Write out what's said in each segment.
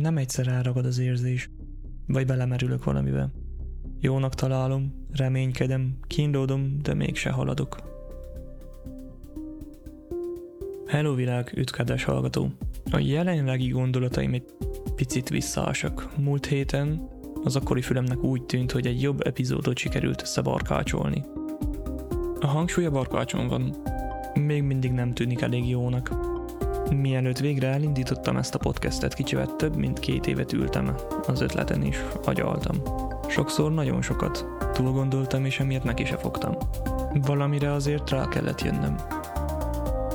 nem egyszer elragad az érzés, vagy belemerülök valamibe. Jónak találom, reménykedem, kínlódom, de mégse haladok. Hello világ, üdv hallgató! A jelenlegi gondolataim egy picit visszaasak. Múlt héten az akkori fülemnek úgy tűnt, hogy egy jobb epizódot sikerült összebarkácsolni. A hangsúly a barkácson van. Még mindig nem tűnik elég jónak. Mielőtt végre elindítottam ezt a podcastet, kicsivel több mint két évet ültem az ötleten is, agyaltam. Sokszor nagyon sokat. Túl gondoltam, és emiatt neki se fogtam. Valamire azért rá kellett jönnöm.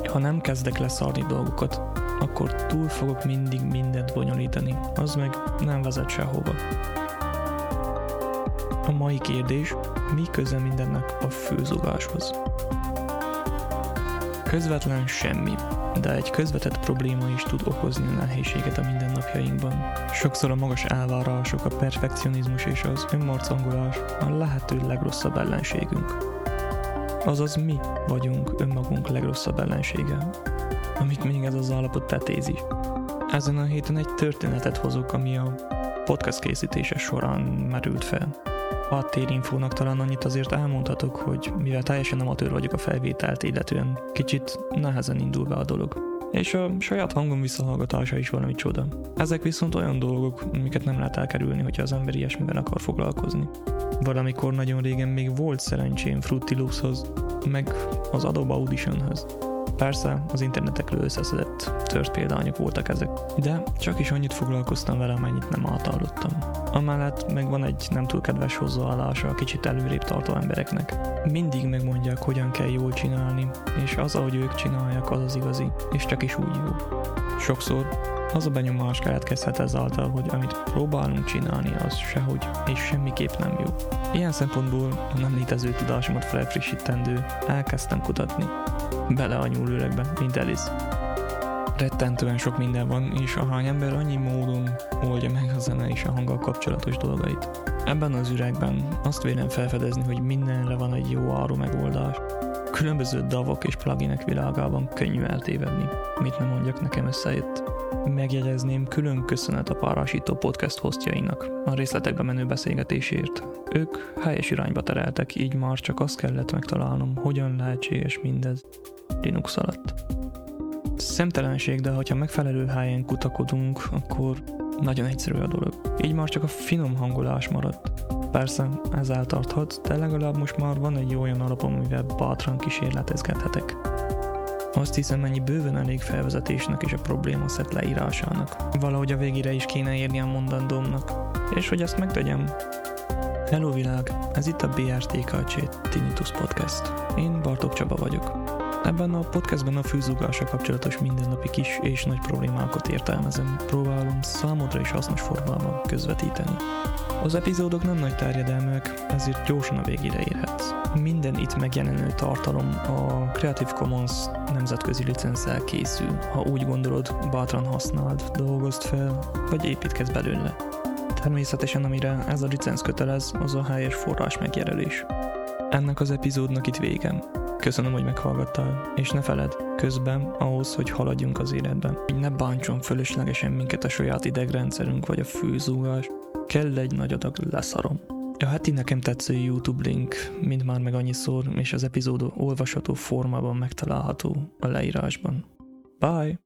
Ha nem kezdek leszarni dolgokat, akkor túl fogok mindig mindent bonyolítani, az meg nem vezet sehova. A mai kérdés, mi köze mindennek a főzugáshoz? Közvetlen semmi, de egy közvetett probléma is tud okozni nehézséget a mindennapjainkban. Sokszor a magas elvárások, a perfekcionizmus és az önmarcangolás a lehető legrosszabb ellenségünk. Azaz mi vagyunk önmagunk legrosszabb ellensége, amit még ez az állapot tetézi. Ezen a héten egy történetet hozok, ami a podcast készítése során merült fel háttérinfónak talán annyit azért elmondhatok, hogy mivel teljesen amatőr vagyok a felvételt, illetően kicsit nehezen indul be a dolog. És a saját hangom visszahallgatása is valami csoda. Ezek viszont olyan dolgok, amiket nem lehet elkerülni, hogyha az ember ilyesmivel akar foglalkozni. Valamikor nagyon régen még volt szerencsém Fruity Loops-hoz, meg az Adobe Audition-höz. Persze, az internetekről összeszedett tört példányok voltak ezek, de csak is annyit foglalkoztam vele, amennyit nem átallottam. Amellett meg van egy nem túl kedves hozzáállása a kicsit előrébb tartó embereknek. Mindig megmondják, hogyan kell jól csinálni, és az, ahogy ők csinálják, az az igazi, és csak is úgy jó. Sokszor az a benyomás keletkezhet ezáltal, hogy amit próbálunk csinálni, az sehogy és semmiképp nem jó. Ilyen szempontból a nem létező tudásomat felfrissítendő, elkezdtem kutatni. Bele a nyúlőlegbe, mint Alice rettentően sok minden van, és ahány ember annyi módon oldja meg a zene és a hanggal kapcsolatos dolgait. Ebben az üregben azt vélem felfedezni, hogy mindenre van egy jó áru megoldás. Különböző davok és pluginek világában könnyű eltévedni. Mit nem mondjak, nekem összejött. Megjegyezném külön köszönet a párásító podcast hostjainak a részletekbe menő beszélgetésért. Ők helyes irányba tereltek, így már csak azt kellett megtalálnom, hogyan lehetséges mindez Linux alatt szemtelenség, de ha megfelelő helyen kutakodunk, akkor nagyon egyszerű a dolog. Így már csak a finom hangolás maradt. Persze, ez eltarthat, de legalább most már van egy olyan alapom, amivel bátran kísérletezgethetek. Azt hiszem, mennyi bőven elég felvezetésnek és a probléma szett leírásának. Valahogy a végére is kéne érni a mondandómnak. És hogy ezt megtegyem, Hello világ, ez itt a BRTKC Tinnitus Podcast. Én Bartók Csaba vagyok. Ebben a podcastben a fűzúgással kapcsolatos mindennapi kis és nagy problémákat értelmezem, próbálom számodra is hasznos formában közvetíteni. Az epizódok nem nagy terjedelműek, ezért gyorsan a végére érhetsz. Minden itt megjelenő tartalom a Creative Commons nemzetközi licenszel készül. Ha úgy gondolod, bátran használd, dolgozd fel, vagy építkezz belőle. Természetesen amire ez a licenc kötelez, az a helyes forrás megjelölés. Ennek az epizódnak itt végem. Köszönöm, hogy meghallgattál, és ne feled, közben ahhoz, hogy haladjunk az életben, hogy ne bántson fölöslegesen minket a saját idegrendszerünk vagy a főzúgás, kell egy nagy adag leszarom. A heti nekem tetsző YouTube link, mint már meg annyiszor, és az epizód olvasható formában megtalálható a leírásban. Bye!